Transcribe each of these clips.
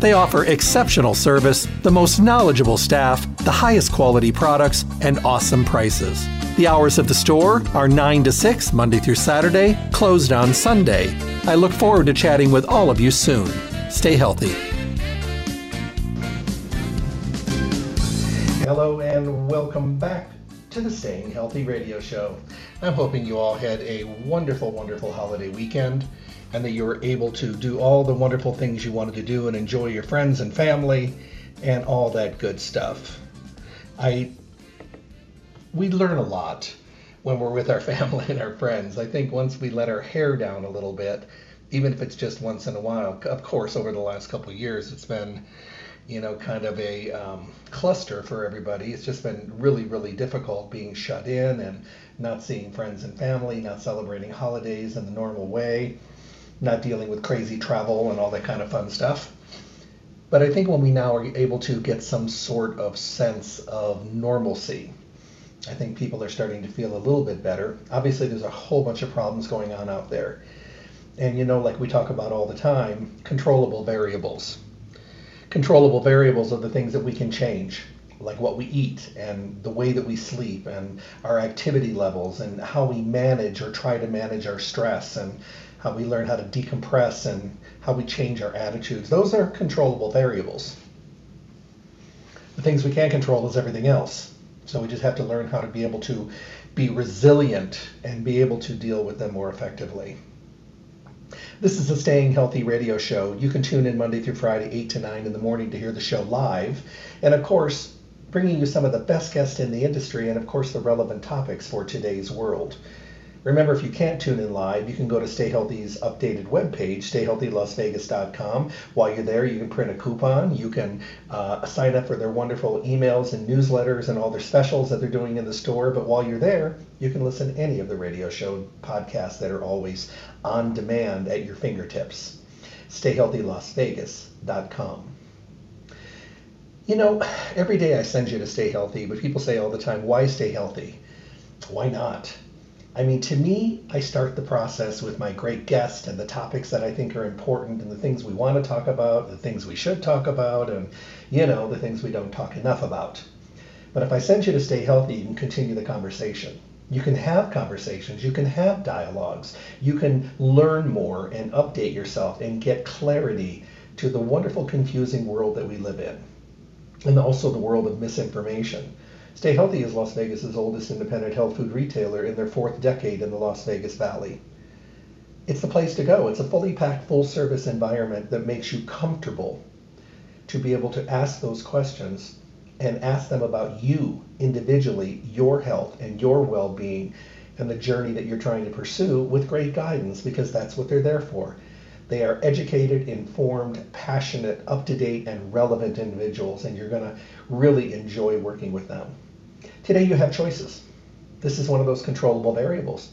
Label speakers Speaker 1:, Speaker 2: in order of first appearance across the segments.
Speaker 1: They offer exceptional service, the most knowledgeable staff, the highest quality products, and awesome prices. The hours of the store are 9 to 6, Monday through Saturday, closed on Sunday. I look forward to chatting with all of you soon. Stay healthy. Hello, and welcome back to the Staying Healthy Radio Show. I'm hoping you all had a wonderful, wonderful holiday weekend and that you were able to do all the wonderful things you wanted to do and enjoy your friends and family and all that good stuff. I we learn a lot when we're with our family and our friends. I think once we let our hair down a little bit, even if it's just once in a while. Of course, over the last couple of years, it's been you know, kind of a um, cluster for everybody. It's just been really, really difficult being shut in and not seeing friends and family, not celebrating holidays in the normal way not dealing with crazy travel and all that kind of fun stuff. But I think when we now are able to get some sort of sense of normalcy, I think people are starting to feel a little bit better. Obviously, there's a whole bunch of problems going on out there. And you know, like we talk about all the time, controllable variables. Controllable variables are the things that we can change, like what we eat and the way that we sleep and our activity levels and how we manage or try to manage our stress and how we learn how to decompress, and how we change our attitudes. Those are controllable variables. The things we can't control is everything else. So we just have to learn how to be able to be resilient and be able to deal with them more effectively. This is the Staying Healthy radio show. You can tune in Monday through Friday, 8 to 9 in the morning to hear the show live. And of course, bringing you some of the best guests in the industry and, of course, the relevant topics for today's world. Remember, if you can't tune in live, you can go to Stay Healthy's updated webpage, stayhealthylasvegas.com. While you're there, you can print a coupon. You can uh, sign up for their wonderful emails and newsletters and all their specials that they're doing in the store. But while you're there, you can listen to any of the radio show podcasts that are always on demand at your fingertips. StayHealthyLasVegas.com. You know, every day I send you to stay healthy, but people say all the time, why stay healthy? Why not? I mean, to me, I start the process with my great guest and the topics that I think are important and the things we want to talk about, the things we should talk about, and, you know, the things we don't talk enough about. But if I send you to stay healthy, you can continue the conversation. You can have conversations, you can have dialogues, you can learn more and update yourself and get clarity to the wonderful, confusing world that we live in, and also the world of misinformation. Stay Healthy is Las Vegas's oldest independent health food retailer in their fourth decade in the Las Vegas Valley. It's the place to go. It's a fully packed, full service environment that makes you comfortable to be able to ask those questions and ask them about you individually, your health and your well being, and the journey that you're trying to pursue with great guidance because that's what they're there for. They are educated, informed, passionate, up to date, and relevant individuals, and you're going to really enjoy working with them. Today you have choices. This is one of those controllable variables.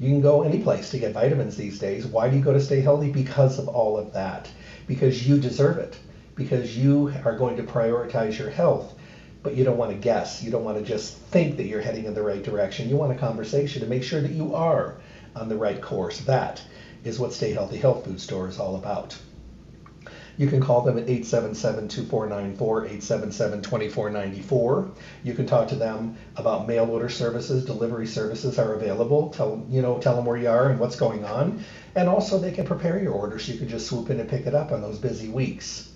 Speaker 1: You can go any place to get vitamins these days. Why do you go to stay healthy? Because of all of that. Because you deserve it. Because you are going to prioritize your health, but you don't want to guess. You don't want to just think that you're heading in the right direction. You want a conversation to make sure that you are on the right course. That is what Stay Healthy Health Food Store is all about. You can call them at 877-2494, 877-2494. You can talk to them about mail order services, delivery services are available. Tell you know, tell them where you are and what's going on. And also they can prepare your order so you can just swoop in and pick it up on those busy weeks.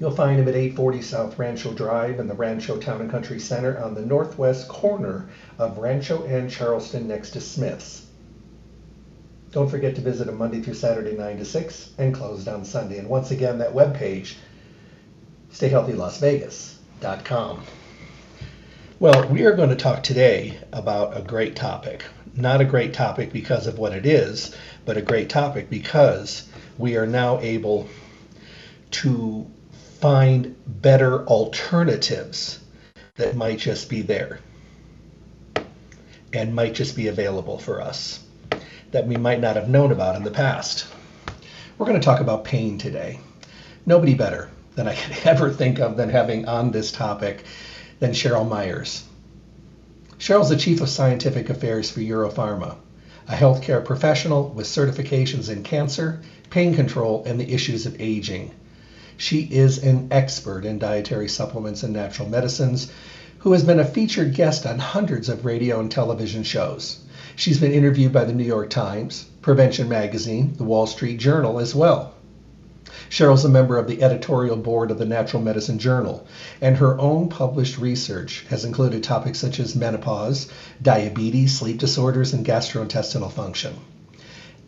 Speaker 1: You'll find them at 840 South Rancho Drive in the Rancho Town and Country Center on the northwest corner of Rancho and Charleston next to Smith's. Don't forget to visit them Monday through Saturday, 9 to 6, and closed on Sunday. And once again, that webpage, stayhealthylasvegas.com. Well, we are going to talk today about a great topic. Not a great topic because of what it is, but a great topic because we are now able to find better alternatives that might just be there and might just be available for us that we might not have known about in the past. We're going to talk about pain today. Nobody better than I could ever think of than having on this topic than Cheryl Myers. Cheryl's the Chief of Scientific Affairs for Europharma, a healthcare professional with certifications in cancer, pain control, and the issues of aging. She is an expert in dietary supplements and natural medicines who has been a featured guest on hundreds of radio and television shows. She's been interviewed by the New York Times, Prevention Magazine, the Wall Street Journal as well. Cheryl's a member of the editorial board of the Natural Medicine Journal, and her own published research has included topics such as menopause, diabetes, sleep disorders, and gastrointestinal function.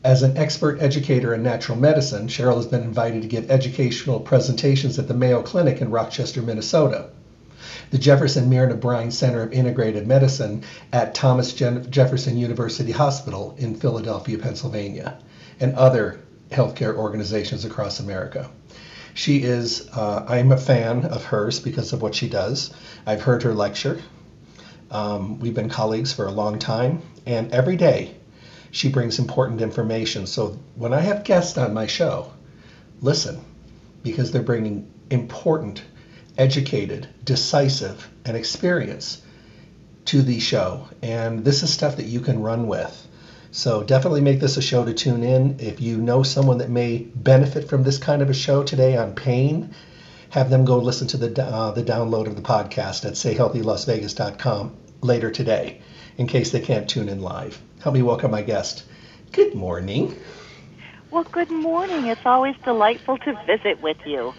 Speaker 1: As an expert educator in natural medicine, Cheryl has been invited to give educational presentations at the Mayo Clinic in Rochester, Minnesota the Jefferson Myrna Brind Center of Integrated Medicine at Thomas Jefferson University Hospital in Philadelphia, Pennsylvania, and other healthcare organizations across America. She is, uh, I'm a fan of hers because of what she does. I've heard her lecture. Um, we've been colleagues for a long time, and every day she brings important information. So when I have guests on my show, listen because they're bringing important educated, decisive, and experience to the show. And this is stuff that you can run with. So definitely make this a show to tune in. If you know someone that may benefit from this kind of a show today on pain, have them go listen to the uh, the download of the podcast at stayhealthylasvegas.com later today, in case they can't tune in live. Help me welcome my guest. Good morning.
Speaker 2: Well, good morning. It's always delightful to visit with you.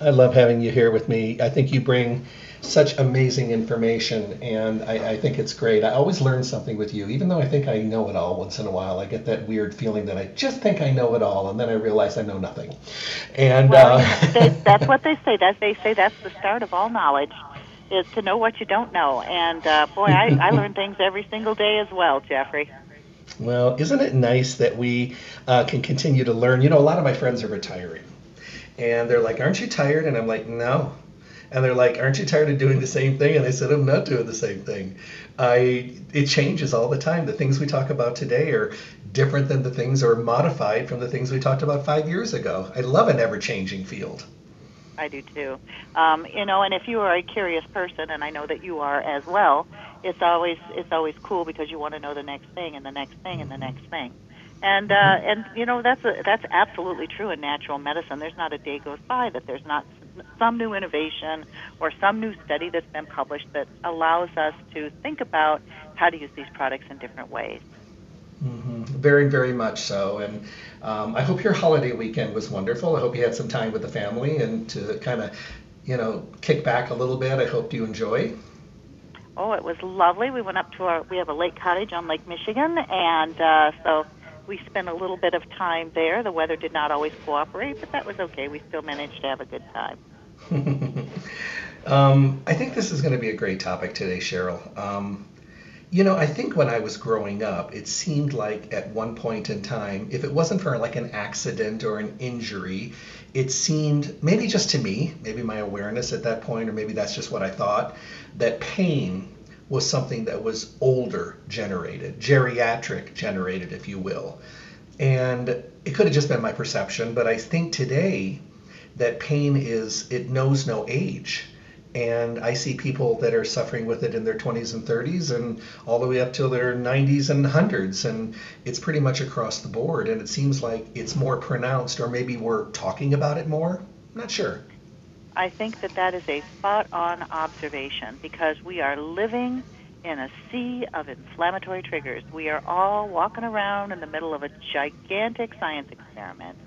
Speaker 1: I love having you here with me. I think you bring such amazing information, and I, I, think it's great. I always learn something with you, even though I think I know it all once in a while. I get that weird feeling that I just think I know it all, and then I realize I know nothing. And
Speaker 2: well, uh, they, that's what they say. That they say that's the start of all knowledge is to know what you don't know. And uh, boy, I, I learn things every single day as well, Jeffrey.
Speaker 1: Well, isn't it nice that we uh, can continue to learn? You know, a lot of my friends are retiring and they're like, "Aren't you tired?" And I'm like, "No." And they're like, "Aren't you tired of doing the same thing?" And I said, "I'm not doing the same thing. I it changes all the time. The things we talk about today are different than the things or modified from the things we talked about five years ago. I love an ever-changing field."
Speaker 2: I do too. Um, you know, and if you are a curious person, and I know that you are as well, it's always it's always cool because you want to know the next thing and the next thing and the next thing. And uh, and you know that's a, that's absolutely true in natural medicine. There's not a day goes by that there's not some new innovation or some new study that's been published that allows us to think about how to use these products in different ways.
Speaker 1: Mm-hmm. Very, very much so. And um, I hope your holiday weekend was wonderful. I hope you had some time with the family and to kind of, you know, kick back a little bit. I hope you enjoy.
Speaker 2: Oh, it was lovely. We went up to our, we have a lake cottage on Lake Michigan, and uh, so we spent a little bit of time there. The weather did not always cooperate, but that was okay. We still managed to have a good time.
Speaker 1: um, I think this is going to be a great topic today, Cheryl. Um, you know, I think when I was growing up, it seemed like at one point in time, if it wasn't for like an accident or an injury, it seemed, maybe just to me, maybe my awareness at that point, or maybe that's just what I thought, that pain was something that was older generated, geriatric generated, if you will. And it could have just been my perception, but I think today that pain is, it knows no age. And I see people that are suffering with it in their 20s and 30s and all the way up till their 90s and 100s. And it's pretty much across the board. And it seems like it's more pronounced, or maybe we're talking about it more. I'm not sure.
Speaker 2: I think that that is a spot on observation because we are living in a sea of inflammatory triggers. We are all walking around in the middle of a gigantic science experiment.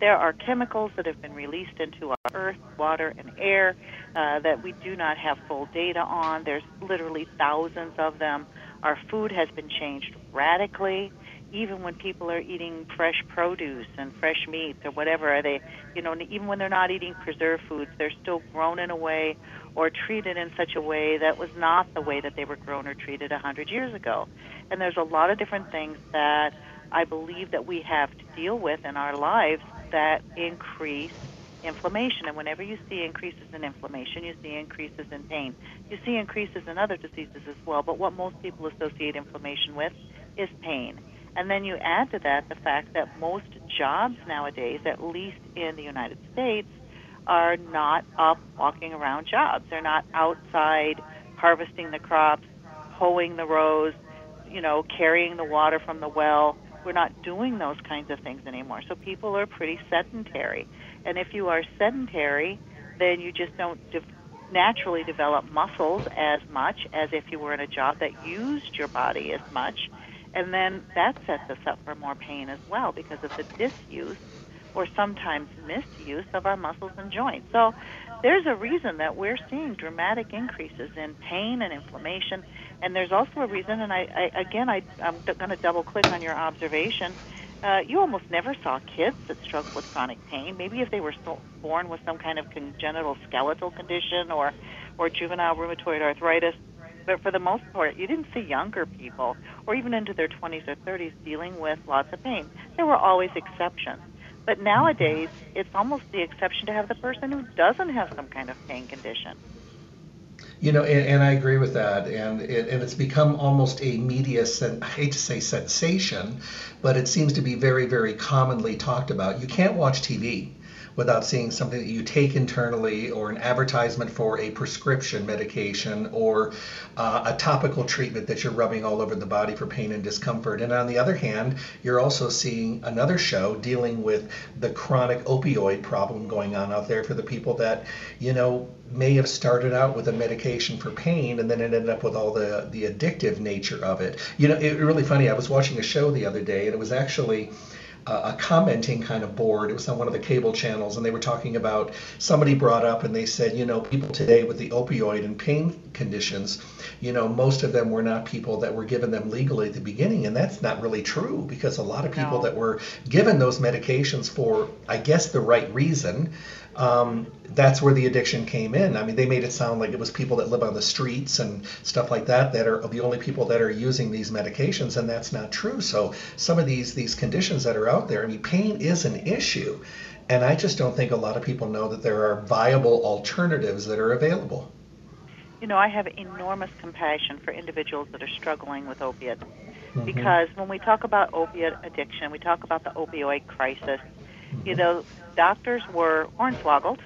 Speaker 2: There are chemicals that have been released into our earth, water, and air uh, that we do not have full data on. There's literally thousands of them. Our food has been changed radically. Even when people are eating fresh produce and fresh meats or whatever, are they, you know, even when they're not eating preserved foods, they're still grown in a way or treated in such a way that was not the way that they were grown or treated a hundred years ago. And there's a lot of different things that I believe that we have to deal with in our lives that increase inflammation. And whenever you see increases in inflammation, you see increases in pain. You see increases in other diseases as well, but what most people associate inflammation with is pain. And then you add to that the fact that most jobs nowadays, at least in the United States, are not up walking around jobs. They're not outside harvesting the crops, hoeing the rows, you know, carrying the water from the well. We're not doing those kinds of things anymore. So people are pretty sedentary. And if you are sedentary, then you just don't de- naturally develop muscles as much as if you were in a job that used your body as much. And then that sets us up for more pain as well because of the disuse or sometimes misuse of our muscles and joints. So there's a reason that we're seeing dramatic increases in pain and inflammation. And there's also a reason, and I, I again, I, I'm going to double click on your observation. Uh, you almost never saw kids that struggled with chronic pain. Maybe if they were born with some kind of congenital skeletal condition or, or juvenile rheumatoid arthritis, but for the most part, you didn't see younger people or even into their 20s or 30s dealing with lots of pain. There were always exceptions. But nowadays, it's almost the exception to have the person who doesn't have some kind of pain condition.
Speaker 1: You know, and, and I agree with that, and it, and it's become almost a media. Sen- I hate to say sensation, but it seems to be very, very commonly talked about. You can't watch TV without seeing something that you take internally or an advertisement for a prescription medication or uh, a topical treatment that you're rubbing all over the body for pain and discomfort. And on the other hand, you're also seeing another show dealing with the chronic opioid problem going on out there for the people that, you know, may have started out with a medication for pain and then it ended up with all the the addictive nature of it. You know, it really funny. I was watching a show the other day and it was actually a commenting kind of board. It was on one of the cable channels, and they were talking about somebody brought up and they said, you know, people today with the opioid and pain conditions, you know, most of them were not people that were given them legally at the beginning, and that's not really true because a lot of people no. that were given those medications for, I guess, the right reason um, that's where the addiction came in. I mean, they made it sound like it was people that live on the streets and stuff like that that are the only people that are using these medications, and that's not true. So some of these these conditions that are out there, I mean, pain is an issue, and I just don't think a lot of people know that there are viable alternatives that are available.
Speaker 2: You know, I have enormous compassion for individuals that are struggling with opiates. Mm-hmm. Because when we talk about opiate addiction, we talk about the opioid crisis. You know, doctors were hornswoggled.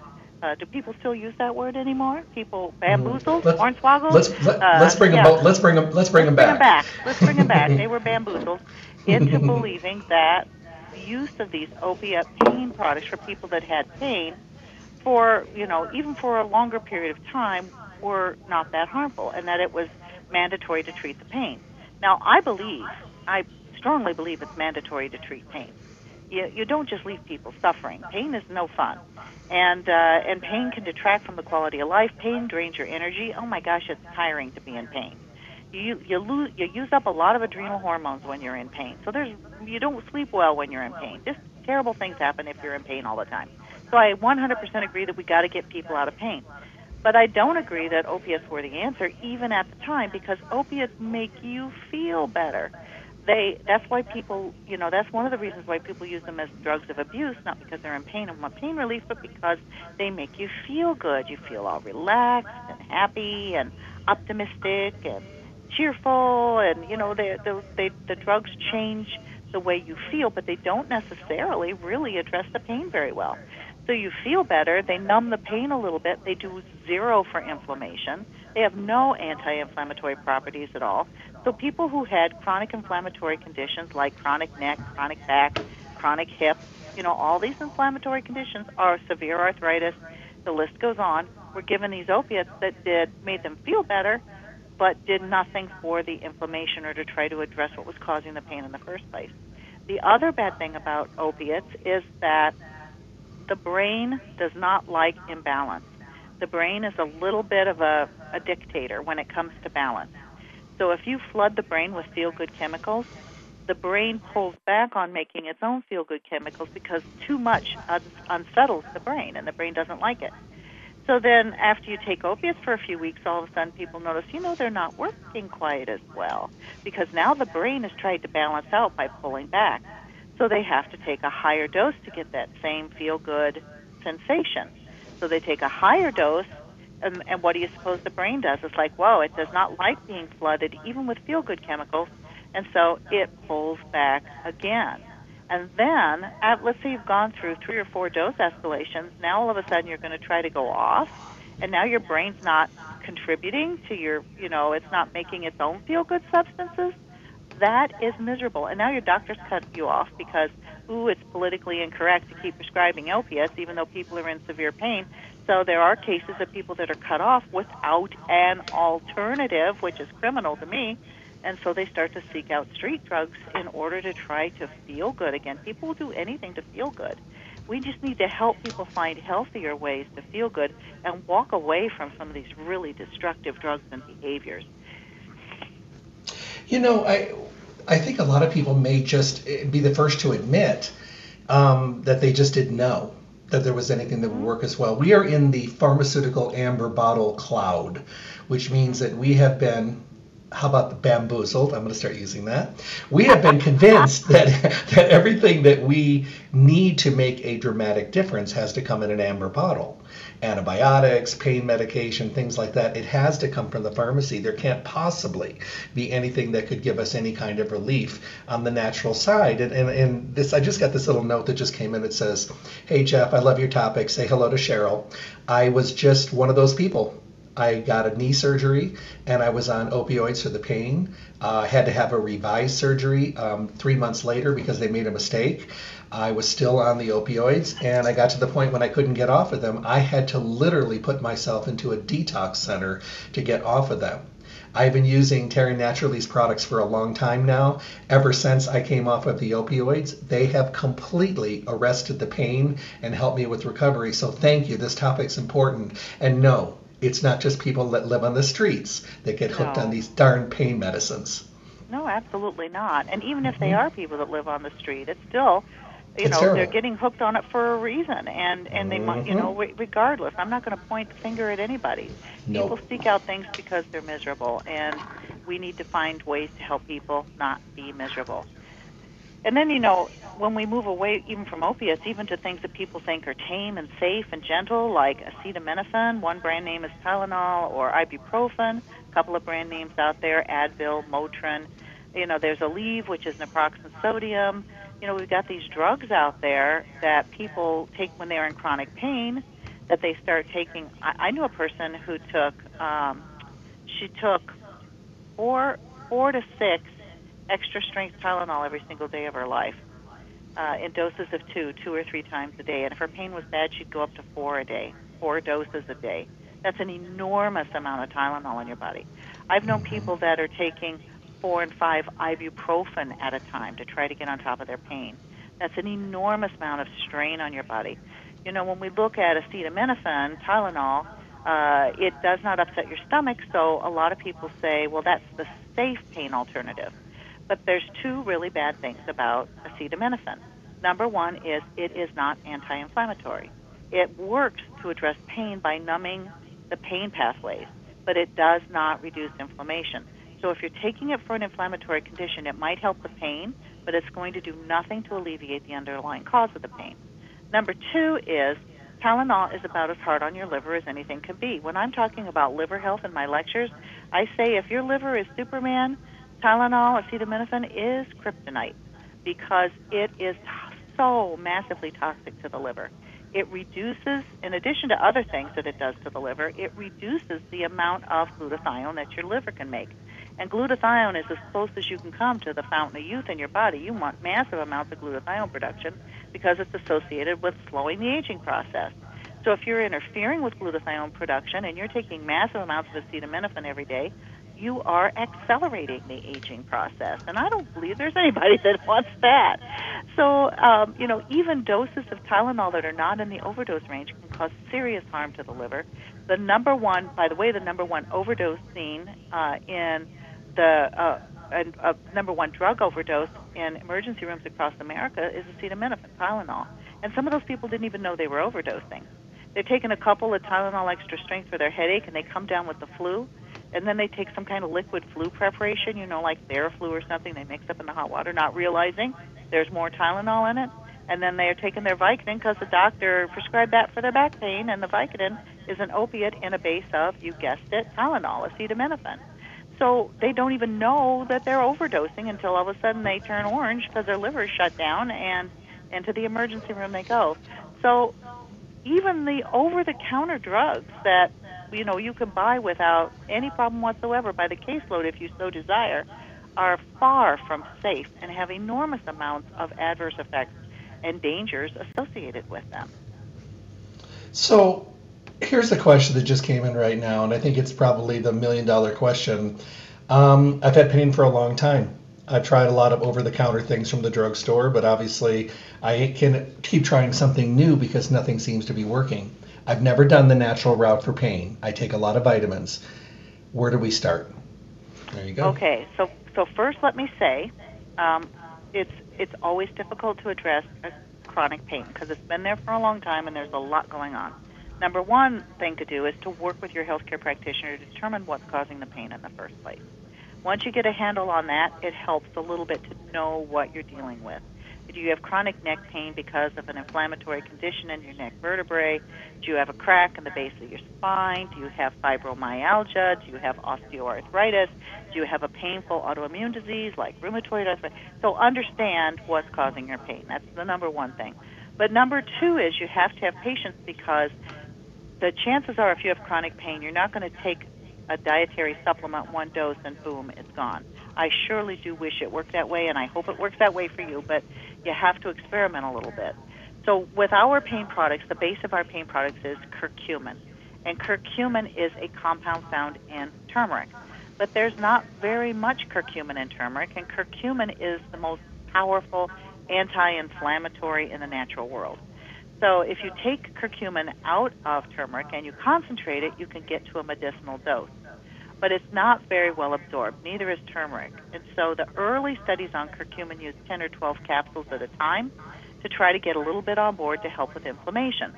Speaker 2: Uh, do people still use that word anymore? People bamboozled, let's, hornswoggled.
Speaker 1: Let's let, uh, let's bring yeah. them. Let's bring them. Let's bring them back.
Speaker 2: Bring them back. Let's bring them back. they were bamboozled into believing that the use of these opiate pain products for people that had pain, for you know even for a longer period of time, were not that harmful, and that it was mandatory to treat the pain. Now, I believe, I strongly believe it's mandatory to treat pain you, you don't just leave people suffering. Pain is no fun, and uh, and pain can detract from the quality of life. Pain drains your energy. Oh my gosh, it's tiring to be in pain. You you lose you use up a lot of adrenal hormones when you're in pain. So there's you don't sleep well when you're in pain. Just terrible things happen if you're in pain all the time. So I 100% agree that we got to get people out of pain. But I don't agree that opiates were the answer, even at the time, because opiates make you feel better they that's why people you know that's one of the reasons why people use them as drugs of abuse not because they're in pain and want pain relief but because they make you feel good. You feel all relaxed and happy and optimistic and cheerful and you know they, they, they the drugs change the way you feel but they don't necessarily really address the pain very well. So you feel better they numb the pain a little bit they do zero for inflammation they have no anti-inflammatory properties at all so people who had chronic inflammatory conditions like chronic neck, chronic back, chronic hip, you know, all these inflammatory conditions are severe arthritis, the list goes on, were given these opiates that did made them feel better, but did nothing for the inflammation or to try to address what was causing the pain in the first place. The other bad thing about opiates is that the brain does not like imbalance. The brain is a little bit of a, a dictator when it comes to balance. So if you flood the brain with feel good chemicals, the brain pulls back on making its own feel good chemicals because too much un- unsettles the brain and the brain doesn't like it. So then, after you take opiates for a few weeks, all of a sudden people notice, you know, they're not working quite as well because now the brain has tried to balance out by pulling back. So they have to take a higher dose to get that same feel good sensation. So they take a higher dose, and, and what do you suppose the brain does? It's like, whoa, it does not like being flooded, even with feel good chemicals, and so it pulls back again. And then, at, let's say you've gone through three or four dose escalations, now all of a sudden you're going to try to go off, and now your brain's not contributing to your, you know, it's not making its own feel good substances. That is miserable. And now your doctor's cut you off because, ooh, it's politically incorrect to keep prescribing opiates even though people are in severe pain. So there are cases of people that are cut off without an alternative, which is criminal to me. And so they start to seek out street drugs in order to try to feel good again. People will do anything to feel good. We just need to help people find healthier ways to feel good and walk away from some of these really destructive drugs and behaviors.
Speaker 1: You know, I I think a lot of people may just be the first to admit um, that they just didn't know that there was anything that would work as well. We are in the pharmaceutical amber bottle cloud, which means that we have been how about the bamboozled? I'm going to start using that. We have been convinced that that everything that we need to make a dramatic difference has to come in an amber bottle. Antibiotics, pain medication, things like that. It has to come from the pharmacy. There can't possibly be anything that could give us any kind of relief on the natural side. And, and, and this, I just got this little note that just came in. It says, "Hey Jeff, I love your topic. Say hello to Cheryl. I was just one of those people I got a knee surgery and I was on opioids for the pain. Uh, I had to have a revised surgery um, three months later because they made a mistake. I was still on the opioids and I got to the point when I couldn't get off of them. I had to literally put myself into a detox center to get off of them. I've been using Terry Naturally's products for a long time now. Ever since I came off of the opioids, they have completely arrested the pain and helped me with recovery. So thank you. This topic's important. And no, it's not just people that live on the streets that get hooked
Speaker 2: No.
Speaker 1: on these darn pain medicines.
Speaker 2: No, absolutely not. And even if they
Speaker 1: Mhm.
Speaker 2: are people that live on the street, it's still, you
Speaker 1: It's
Speaker 2: know,
Speaker 1: terrible.
Speaker 2: they're getting hooked on it for a reason, and and they might, you know, regardless. I'm not going to point the finger at anybody.
Speaker 1: Nope.
Speaker 2: People seek out things because they're miserable, and we need to find ways to help people not be miserable. And then, you know, when we move away even from opiates, even to things that people think are tame and safe and gentle, like acetaminophen, one brand name is Tylenol, or ibuprofen, a couple of brand names out there, Advil, Motrin. You know, there's Aleve, which is naproxen sodium. You know, we've got these drugs out there that people take when they're in chronic pain, that they start taking. I, I knew a person who took, um, she took four, four to six extra strength Tylenol every single day of her life uh, in doses of two, two or three times a day. And if her pain was bad, she'd go up to four a day, four doses a day. That's an enormous amount of Tylenol in your body. I've known people that are taking four and five ibuprofen at a time to try to get on top of their pain. That's an enormous amount of strain on your body. You know, when we look at acetaminophen, Tylenol, uh, it does not upset your stomach, so a lot of people say, well, that's the safe pain alternative. But there's two really bad things about acetaminophen. Number one is it is not anti-inflammatory. It works to address pain by numbing the pain pathways, but it does not reduce inflammation. So if you're taking it for an inflammatory condition, it might help the pain, but it's going to do nothing to alleviate the underlying cause of the pain. Number two is Tylenol is about as hard on your liver as anything can be. When I'm talking about liver health in my lectures, I say if your liver is Superman, Tylenol, acetaminophen is kryptonite because it is so massively toxic to the liver. It reduces, in addition to other things that it does to the liver, it reduces the amount of glutathione that your liver can make. And glutathione is as close as you can come to the fountain of youth in your body. You want massive amounts of glutathione production because it's associated with slowing the aging process. So if you're interfering with glutathione production and you're taking massive amounts of acetaminophen every day, you are accelerating the aging process. And I don't believe there's anybody that wants that. So, um, you know, even doses of Tylenol that are not in the overdose range can cause serious harm to the liver. The number one, by the way, the number one overdose scene uh, in the uh, and a number one drug overdose in emergency rooms across America is acetaminophen, Tylenol. And some of those people didn't even know they were overdosing. They're taking a couple of Tylenol extra strength for their headache, and they come down with the flu, and then they take some kind of liquid flu preparation, you know, like Theraflu or something. They mix up in the hot water, not realizing there's more Tylenol in it. And then they are taking their Vicodin because the doctor prescribed that for their back pain, and the Vicodin is an opiate in a base of, you guessed it, Tylenol, acetaminophen. So they don't even know that they're overdosing until all of a sudden they turn orange because their liver shut down and into the emergency room they go. So even the over-the-counter drugs that you know you can buy without any problem whatsoever by the caseload if you so desire are far from safe and have enormous amounts of adverse effects and dangers associated with them.
Speaker 1: So here's the question that just came in right now, and I think it's probably the million dollar question. Um, I've had pain for a long time. I've tried a lot of over the counter things from the drugstore, but obviously I can keep trying something new because nothing seems to be working. I've never done the natural route for pain. I take a lot of vitamins. Where do we start? There you go.
Speaker 2: Okay, so so first let me say, um, it's it's always difficult to address a chronic pain because it's been there for a long time and there's a lot going on. Number one thing to do is to work with your healthcare practitioner to determine what's causing the pain in the first place. Once you get a handle on that, it helps a little bit to know what you're dealing with. Do you have chronic neck pain because of an inflammatory condition in your neck vertebrae? Do you have a crack in the base of your spine? Do you have fibromyalgia? Do you have osteoarthritis? Do you have a painful autoimmune disease like rheumatoid arthritis? So understand what's causing your pain. That's the number one thing. But number two is you have to have patience because the chances are if you have chronic pain, you're not going to take a dietary supplement, one dose, and boom, it's gone. I surely do wish it worked that way, and I hope it works that way for you, but you have to experiment a little bit. So, with our pain products, the base of our pain products is curcumin. And curcumin is a compound found in turmeric. But there's not very much curcumin in turmeric, and curcumin is the most powerful anti inflammatory in the natural world. So if you take curcumin out of turmeric and you concentrate it, you can get to a medicinal dose. But it's not very well absorbed, neither is turmeric. And so the early studies on curcumin use 10 or 12 capsules at a time to try to get a little bit on board to help with inflammation.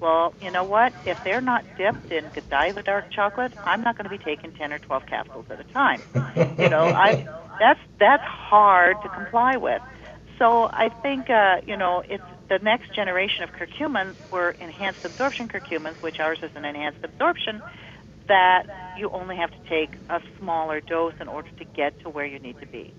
Speaker 2: Well, you know what? If they're not dipped in Godiva dark chocolate, I'm not going to be taking 10 or 12 capsules at a time. you know, I that's that's hard to comply with. So I think uh, you know it's the next generation of curcumin were enhanced absorption curcumins, which ours is an enhanced absorption, that you only have to take a smaller dose in order to get to where you need to be.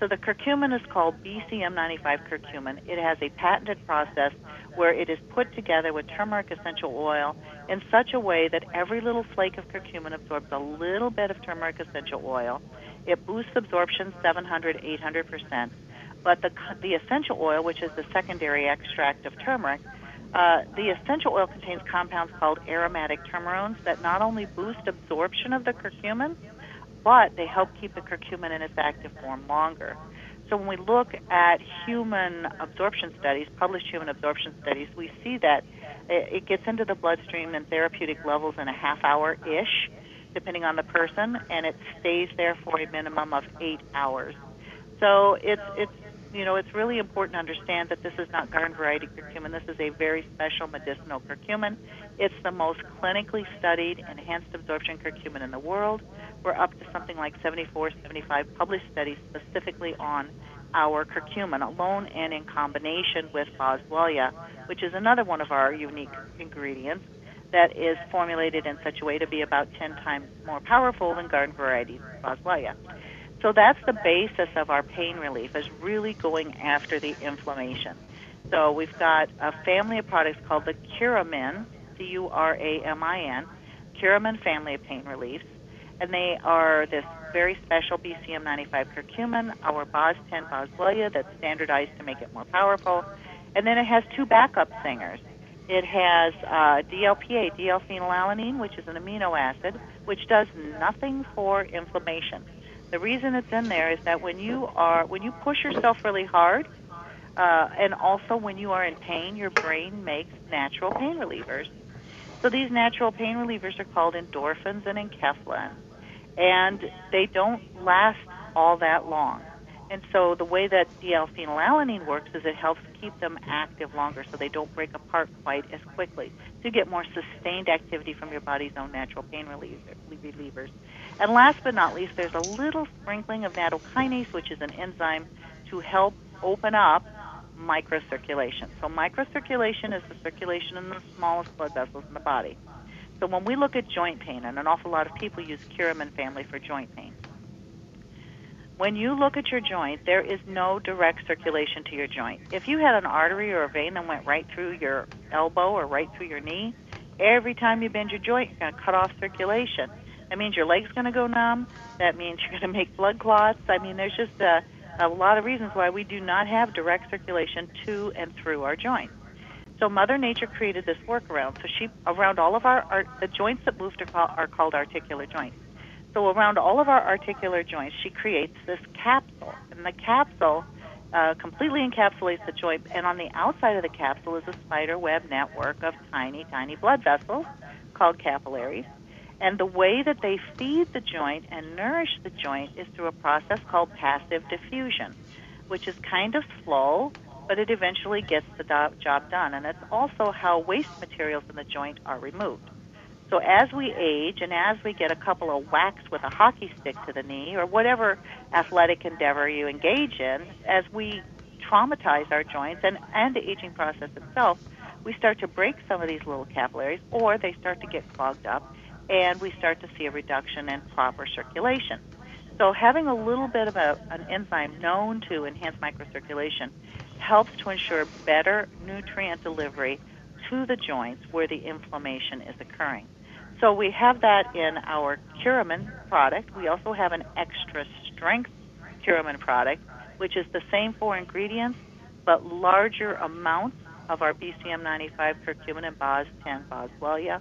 Speaker 2: So the curcumin is called BCM95 curcumin. It has a patented process where it is put together with turmeric essential oil in such a way that every little flake of curcumin absorbs a little bit of turmeric essential oil. It boosts absorption 700, 800 percent but the, the essential oil, which is the secondary extract of turmeric, uh, the essential oil contains compounds called aromatic turmerones that not only boost absorption of the curcumin, but they help keep the curcumin in its active form longer. So when we look at human absorption studies, published human absorption studies, we see that it gets into the bloodstream in therapeutic levels in a half hour ish, depending on the person, and it stays there for a minimum of eight hours. So it's it's you know, it's really important to understand that this is not garden variety curcumin. This is a very special medicinal curcumin. It's the most clinically studied enhanced absorption curcumin in the world. We're up to something like 74, 75 published studies specifically on our curcumin alone and in combination with boswellia, which is another one of our unique ingredients that is formulated in such a way to be about 10 times more powerful than garden variety boswellia. So that's the basis of our pain relief is really going after the inflammation. So we've got a family of products called the Curamin, C-U-R-A-M-I-N, Curamin family of pain reliefs, and they are this very special BCM95 curcumin, our BOS 10 boswellia that's standardized to make it more powerful, and then it has two backup singers. It has uh, DLPA, D-L-phenylalanine, which is an amino acid, which does nothing for inflammation. The reason it's in there is that when you are when you push yourself really hard, uh, and also when you are in pain, your brain makes natural pain relievers. So these natural pain relievers are called endorphins and enkephalin, and they don't last all that long. And so the way that D-L-phenylalanine works is it helps keep them active longer so they don't break apart quite as quickly. To get more sustained activity from your body's own natural pain relievers. And last but not least, there's a little sprinkling of nattokinase, which is an enzyme to help open up microcirculation. So microcirculation is the circulation in the smallest blood vessels in the body. So when we look at joint pain, and an awful lot of people use Curamin family for joint pain, when you look at your joint, there is no direct circulation to your joint. If you had an artery or a vein that went right through your elbow or right through your knee, every time you bend your joint, you're going to cut off circulation. That means your leg's going to go numb. That means you're going to make blood clots. I mean, there's just a, a lot of reasons why we do not have direct circulation to and through our joints. So Mother Nature created this workaround. So she around all of our, our the joints that move are, are called articular joints. So around all of our articular joints, she creates this capsule, and the capsule uh, completely encapsulates the joint. And on the outside of the capsule is a spider web network of tiny, tiny blood vessels called capillaries. And the way that they feed the joint and nourish the joint is through a process called passive diffusion, which is kind of slow, but it eventually gets the do- job done. And it's also how waste materials in the joint are removed. So as we age and as we get a couple of whacks with a hockey stick to the knee or whatever athletic endeavor you engage in, as we traumatize our joints and, and the aging process itself, we start to break some of these little capillaries or they start to get clogged up and we start to see a reduction in proper circulation. So having a little bit of a, an enzyme known to enhance microcirculation helps to ensure better nutrient delivery to the joints where the inflammation is occurring. So we have that in our Curamin product. We also have an extra strength Curamin product, which is the same four ingredients, but larger amounts of our BCM95 curcumin and BOS10 boswellia.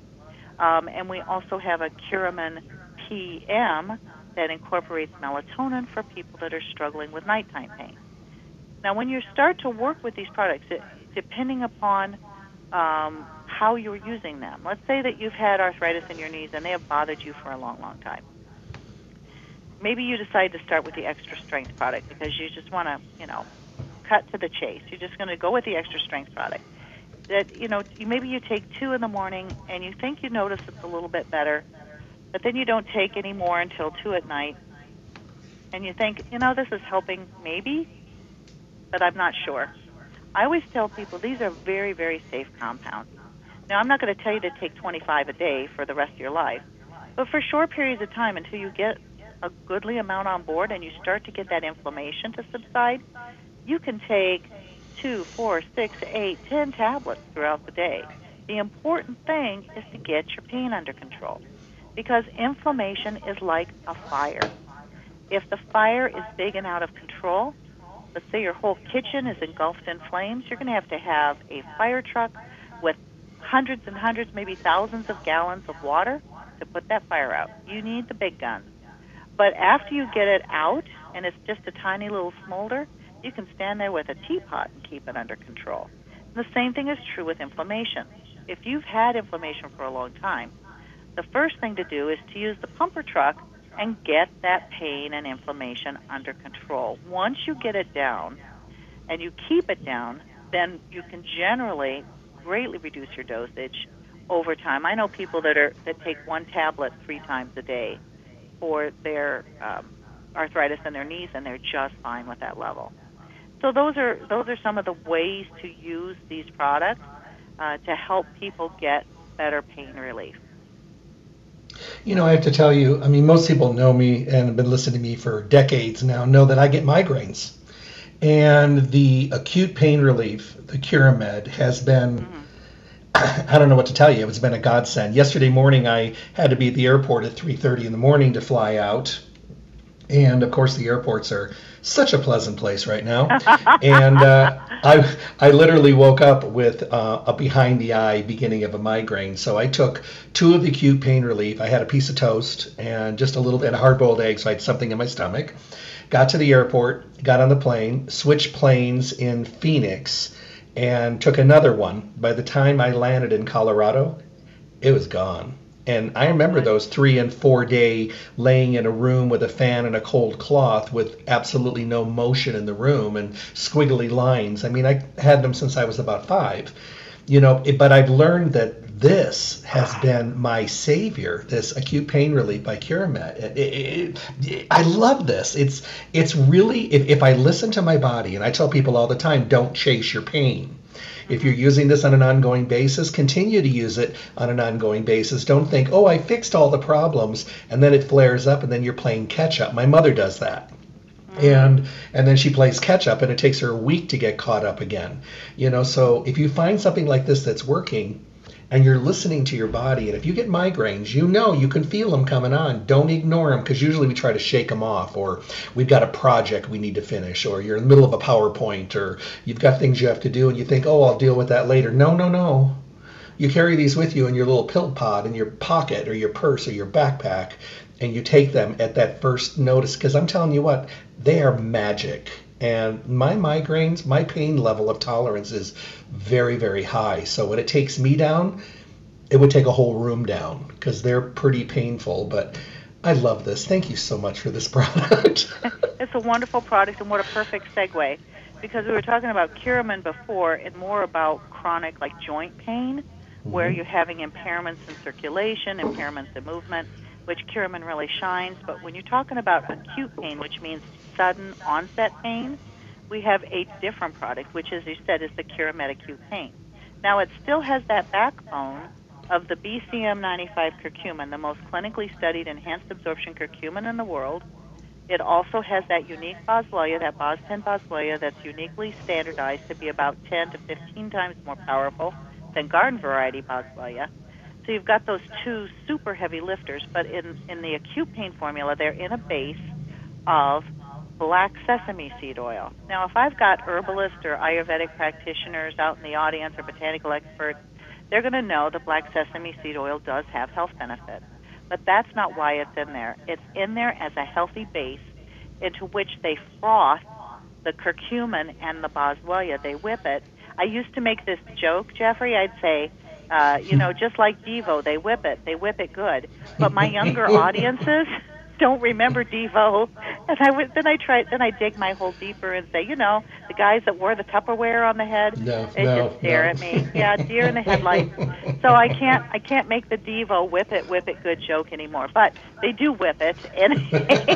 Speaker 2: Um, and we also have a Curamin PM that incorporates melatonin for people that are struggling with nighttime pain. Now, when you start to work with these products, it, depending upon um, how you're using them. Let's say that you've had arthritis in your knees and they have bothered you for a long, long time. Maybe you decide to start with the extra strength product because you just want to, you know, cut to the chase. You're just going to go with the extra strength product. That you know, maybe you take two in the morning and you think you notice it's a little bit better, but then you don't take any more until two at night, and you think, you know, this is helping maybe, but I'm not sure. I always tell people these are very, very safe compounds. Now, I'm not going to tell you to take 25 a day for the rest of your life, but for short periods of time until you get a goodly amount on board and you start to get that inflammation to subside, you can take two, four, six, eight, ten tablets throughout the day. The important thing is to get your pain under control because inflammation is like a fire. If the fire is big and out of control, let's say your whole kitchen is engulfed in flames, you're going to have to have a fire truck with hundreds and hundreds, maybe thousands of gallons of water to put that fire out. You need the big guns. But after you get it out and it's just a tiny little smolder, you can stand there with a teapot and keep it under control. And the same thing is true with inflammation. If you've had inflammation for a long time, the first thing to do is to use the pumper truck and get that pain and inflammation under control. Once you get it down and you keep it down, then you can generally greatly reduce your dosage over time. I know people that are that take one tablet three times a day for their um, arthritis in their knees, and they're just fine with that level. So those are those are some of the ways to use these products uh, to help people get better pain relief.
Speaker 1: You know, I have to tell you, I mean, most people know me and have been listening to me for decades now, know that I get migraines. And the acute pain relief, the Curamed, has been. Mm-hmm. I don't know what to tell you. It's been a godsend. Yesterday morning, I had to be at the airport at 3:30 in the morning to fly out, and of course, the airports are such a pleasant place right now. and uh, I, I literally woke up with uh, a behind the eye beginning of a migraine. So I took two of the acute pain relief. I had a piece of toast and just a little bit of hard boiled egg, so I had something in my stomach. Got to the airport, got on the plane, switched planes in Phoenix, and took another one. By the time I landed in Colorado, it was gone And I remember those three and four day laying in a room with a fan and a cold cloth with absolutely no motion in the room and squiggly lines. I mean, I had them since I was about five, you know, but I've learned that this has been my savior. This acute pain relief by Curamed. It, it, it, I love this. It's it's really if, if I listen to my body, and I tell people all the time, don't chase your pain. If you're using this on an ongoing basis, continue to use it on an ongoing basis. Don't think, oh, I fixed all the problems, and then it flares up, and then you're playing catch up. My mother does that mm-hmm. and and then she plays catch up and it takes her a week to get caught up again you know so if you find something like this that's working and you're listening to your body. And if you get migraines, you know you can feel them coming on. Don't ignore them because usually we try to shake them off, or we've got a project we need to finish, or you're in the middle of a PowerPoint, or you've got things you have to do, and you think, oh, I'll deal with that later. No, no, no. You carry these with you in your little pill pod in your pocket, or your purse, or your backpack, and you take them at that first notice. Because I'm telling you what, they are magic. And my migraines, my pain level of tolerance is very, very high. So when it takes me down, it would take a whole room down because they're pretty painful. But I love this. Thank you so much for this product.
Speaker 2: it's a wonderful product, and what a perfect segue. Because we were talking about Curamed before, and more about chronic, like joint pain, mm-hmm. where you're having impairments in circulation, impairments in movement, which Curamed really shines. But when you're talking about acute pain, which means sudden onset pain, we have a different product, which, as you said, is the Curamed Acute Pain. Now, it still has that backbone of the BCM95 curcumin, the most clinically studied enhanced absorption curcumin in the world. It also has that unique boswellia, that BOS 10 boswellia, that's uniquely standardized to be about 10 to 15 times more powerful than garden variety boswellia. So you've got those two super heavy lifters, but in, in the acute pain formula, they're in a base of black sesame seed oil. Now, if I've got herbalists or Ayurvedic practitioners out in the audience or botanical experts, they're going to know that black sesame seed oil does have health benefits. But that's not why it's in there. It's in there as a healthy base into which they froth the curcumin and the boswellia. They whip it. I used to make this joke, Jeffrey. I'd say, uh, you know, just like Devo, they whip it. They whip it good. But my younger audiences, don't remember Devo. And I would then I try then I dig my hole deeper and say, you know, the guys that wore the Tupperware on the head,
Speaker 1: no,
Speaker 2: they
Speaker 1: no,
Speaker 2: just stare
Speaker 1: no.
Speaker 2: at me. Yeah, deer in the headlights. so I can't I can't make the Devo whip it whip it good joke anymore. But they do whip it and,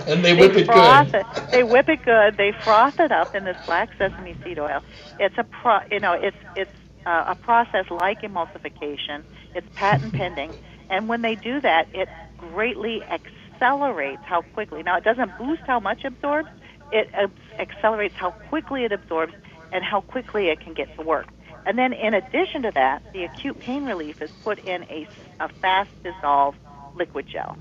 Speaker 1: and they whip
Speaker 2: they
Speaker 1: it good.
Speaker 2: It. They whip it good. They froth it up in this black sesame seed oil. It's a pro you know, it's it's uh, a process like emulsification. It's patent pending. And when they do that, it greatly accelerates how quickly. Now, it doesn't boost how much absorbs, it accelerates how quickly it absorbs and how quickly it can get to work. And then, in addition to that, the acute pain relief is put in a, a fast dissolve liquid gel.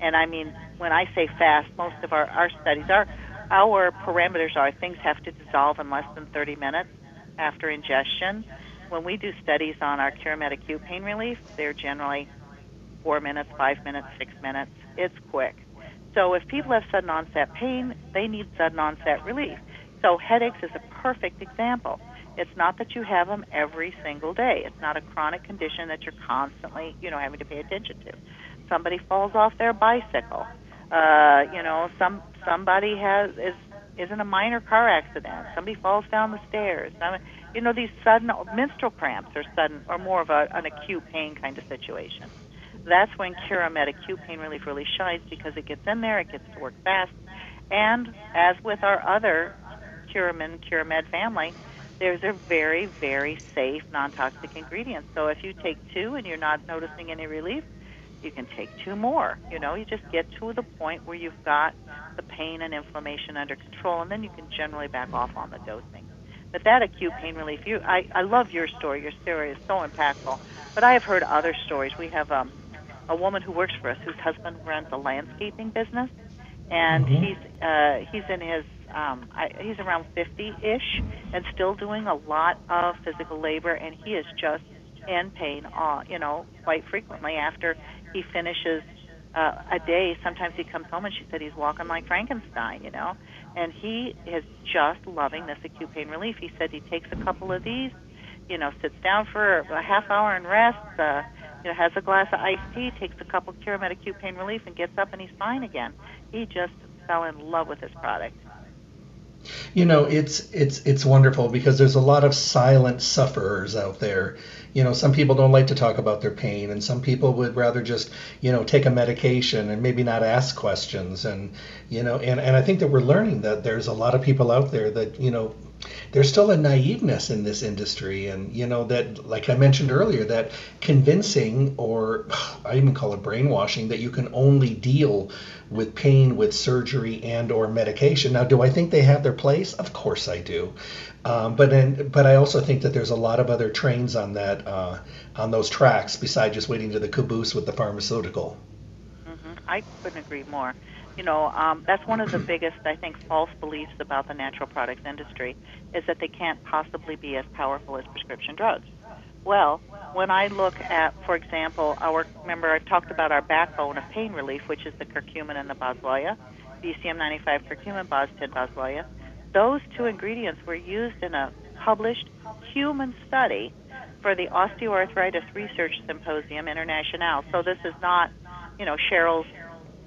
Speaker 2: And I mean, when I say fast, most of our, our studies, our, our parameters are things have to dissolve in less than 30 minutes after ingestion. When we do studies on our Curamed acute pain relief, they're generally four minutes, five minutes, six minutes. It's quick. So if people have sudden onset pain, they need sudden onset relief. So headaches is a perfect example. It's not that you have them every single day. It's not a chronic condition that you're constantly, you know, having to pay attention to. Somebody falls off their bicycle. Uh, you know, some somebody has is is in a minor car accident. Somebody falls down the stairs. Some, you know, these sudden menstrual cramps are sudden or more of a, an acute pain kind of situation that's when Curamed acute pain relief really shines because it gets in there, it gets to work fast, and as with our other Curamin Curamed family, there's a very very safe non-toxic ingredient. So if you take two and you're not noticing any relief, you can take two more. You know, you just get to the point where you've got the pain and inflammation under control, and then you can generally back off on the dosing. But that acute pain relief, you, I, I love your story. Your story is so impactful. But I have heard other stories. We have um, a woman who works for us whose husband runs a landscaping business, and
Speaker 1: Mhm.
Speaker 2: he's uh, he's in his um, I, he's around 50-ish and still doing a lot of physical labor, and he is just in pain, uh, you know, quite frequently after he finishes uh, a day. Sometimes he comes home and she said he's walking like Frankenstein, you know, and he is just loving this acute pain relief. He said he takes a couple of these, you know, sits down for a half hour and rests. Uh, you know, has a glass of iced tea, takes a couple of Curamed acute pain relief, and gets up and he's fine again. He just fell in love with this product.
Speaker 1: You know, it's it's it's wonderful because there's a lot of silent sufferers out there. You know, some people don't like to talk about their pain, and some people would rather just, you know, take a medication and maybe not ask questions. And you know, and and I think that we're learning that there's a lot of people out there that you know there's still a naiveness in this industry and you know that like i mentioned earlier that convincing or i even call it brainwashing that you can only deal with pain with surgery and or medication. Now do i think they have their place? Of course i do. Um, but then, but i also think that there's a lot of other trains on that uh, on those tracks besides just waiting to the caboose with the pharmaceutical.
Speaker 2: Mm-hmm. i couldn't agree more you know, um, that's one of the biggest, I think, false beliefs about the natural products industry is that they can't possibly be as powerful as prescription drugs. Well, when I look at, for example, our remember I talked about our backbone of pain relief, which is the curcumin and the boswellia, BCM 95 curcumin, Bos 10 boswellia. Those two ingredients were used in a published human study for the Osteoarthritis Research Symposium International. So this is not, you know, Cheryl's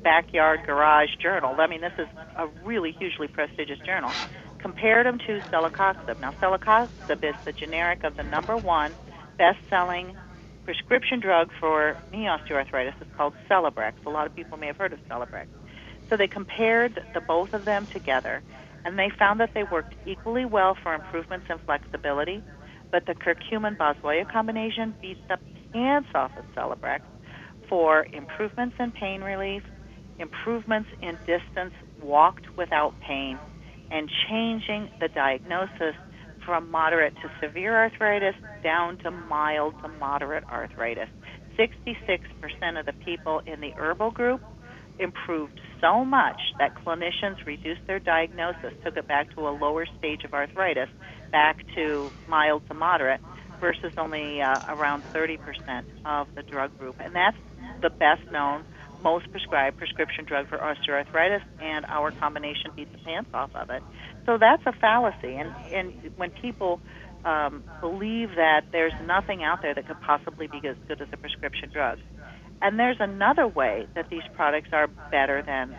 Speaker 2: backyard garage journal. I mean, this is a really hugely prestigious journal. Compared them to celecoxib. Now, celecoxib is the generic of the number one best-selling prescription drug for knee osteoarthritis. It's called Celebrex. A lot of people may have heard of Celebrex. So they compared the both of them together, and they found that they worked equally well for improvements in flexibility, but the curcumin boswellia combination beats the pants off of Celebrex for improvements in pain relief, improvements in distance walked without pain, and changing the diagnosis from moderate to severe arthritis down to mild to moderate arthritis. 66% of the people in the herbal group improved so much that clinicians reduced their diagnosis, took it back to a lower stage of arthritis, back to mild to moderate, versus only uh, around 30% of the drug group. And that's the best known most prescribed prescription drug for osteoarthritis, and our combination beats the pants off of it. So that's a fallacy. And, and when people um, believe that there's nothing out there that could possibly be as good as a prescription drug, and there's another way that these products are better than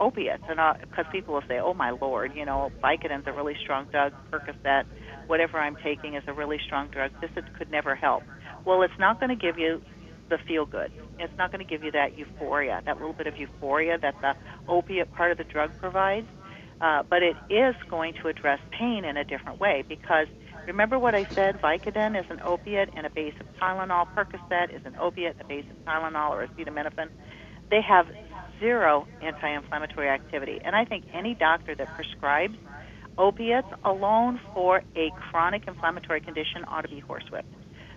Speaker 2: opiates, and because uh, people will say, "Oh my lord, you know, Vicodin's a really strong drug, Percocet, whatever I'm taking is a really strong drug. This is, could never help." Well, it's not going to give you the feel good. It's not going to give you that euphoria, that little bit of euphoria that the opiate part of the drug provides. Uh, but it is going to address pain in a different way because remember what I said? Vicodin is an opiate and a base of Tylenol. Percocet is an opiate, a base of Tylenol or acetaminophen. They have zero anti-inflammatory activity, and I think any doctor that prescribes opiates alone for a chronic inflammatory condition ought to be horsewhipped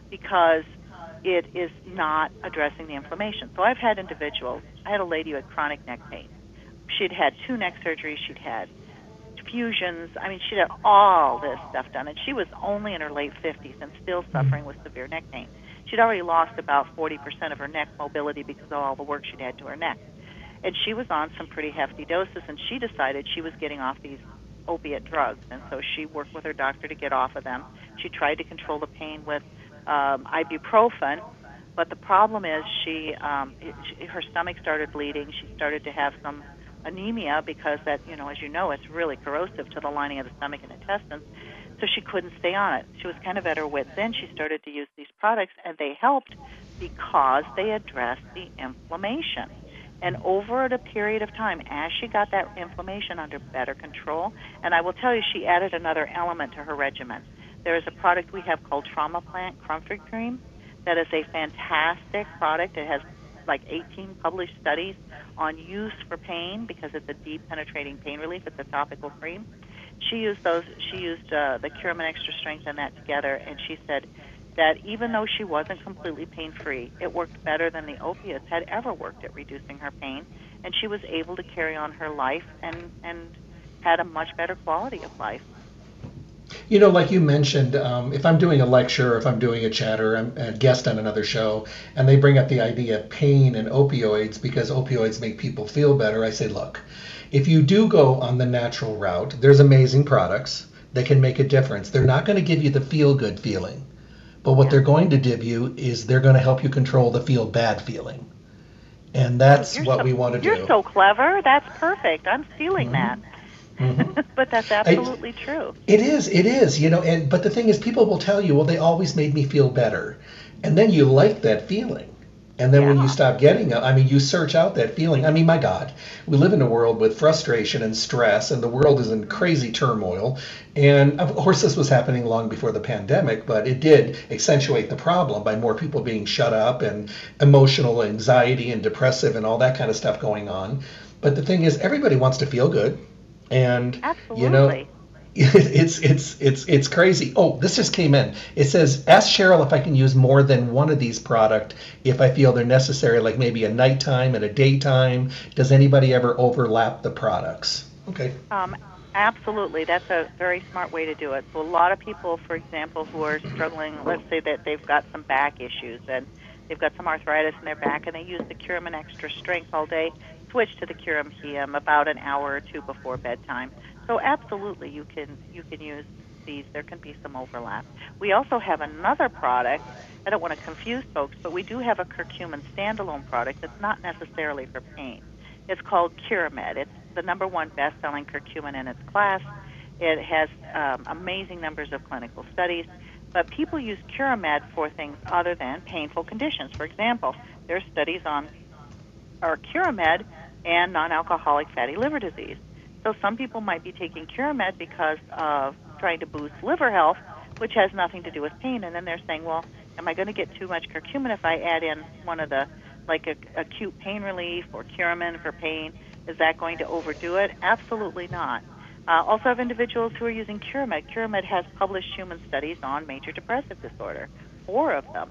Speaker 2: because it is not addressing the inflammation. So I've had individuals, I had a lady who had chronic neck pain. She'd had two neck surgeries, she'd had fusions. I mean, she'd had all this stuff done, and she was only in her late 50s and still mm-hmm. suffering with severe neck pain. She'd already lost about 40% of her neck mobility because of all the work she'd had to her neck. And she was on some pretty hefty doses, and she decided she was getting off these opiate drugs. And so she worked with her doctor to get off of them. She tried to control the pain with um, ibuprofen, but the problem is she, um, she her stomach started bleeding. She started to have some anemia because that you know as you know it's really corrosive to the lining of the stomach and intestines. So she couldn't stay on it. She was kind of at her wits' end. She started to use these products, and they helped because they addressed the inflammation. And over a period of time, as she got that inflammation under better control, and I will tell you, she added another element to her regimen. There is a product we have called Traumaplant Comfrey Cream that is a fantastic product. It has like 18 published studies on use for pain because it's a deep penetrating pain relief. It's a topical cream. She used those. She used uh, the Curamin Extra Strength and that together, and she said that even though she wasn't completely pain free, it worked better than the opiates had ever worked at reducing her pain, and she was able to carry on her life and and had a much better quality of life.
Speaker 1: You know, like you mentioned, um, if I'm doing a lecture or if I'm doing a chat or I'm a guest on another show and they bring up the idea of pain and opioids because opioids make people feel better, I say, look, if you do go on the natural route, there's amazing products that can make a difference. They're not going to give you the feel good feeling But what they're going to give you is they're going to help you control the feel bad feeling. And that's
Speaker 2: You're
Speaker 1: what
Speaker 2: so-
Speaker 1: we want to do.
Speaker 2: You're so clever. That's perfect. I'm stealing that.
Speaker 1: Mhm.
Speaker 2: but that's absolutely true.
Speaker 1: It is, it is, you know, and but the thing is people will tell you, well, they always made me feel better. And then you like that feeling. And then when you stop getting it, I mean, you search out that feeling. I mean, my God, we live in a world with frustration and stress, and the world is in crazy turmoil. And of course, this was happening long before the pandemic, but it did accentuate the problem by more people being shut up and emotional anxiety and depressive and all that kind of stuff going on. But the thing is, everybody wants to feel good. And,
Speaker 2: Absolutely.
Speaker 1: you know, it's it's it's it's crazy. Oh, this just came in. It says, ask Cheryl if I can use more than one of these product if I feel they're necessary, like maybe a nighttime and a daytime. Does anybody ever overlap the products? Okay.
Speaker 2: Um, absolutely, that's a very smart way to do it. So a lot of people, for example, who are struggling, let's say that they've got some back issues and they've got some arthritis in their back, and they use the Curamin Extra Strength all day. Switch to the Curamin PM about an hour or two before bedtime. So absolutely, you can you can use these. There can be some overlap. We also have another product. I don't want to confuse folks, but we do have a curcumin standalone product that's not necessarily for pain. It's called Curamed. It's the number one best-selling curcumin in its class. It has um, amazing numbers of clinical studies, but people use Curamed for things other than painful conditions. For example, there are studies on or Curamed and non-alcoholic fatty liver disease. So some people might be taking Curamed because of trying to boost liver health, which has nothing to do with pain. And then they're saying, well, am I going to get too much curcumin if I add in one of the like a, acute pain relief or Curamin for pain? Is that going to overdo it? Absolutely not. Uh, also have individuals who are using Curamed. Curamed has published human studies on major depressive disorder, four of them.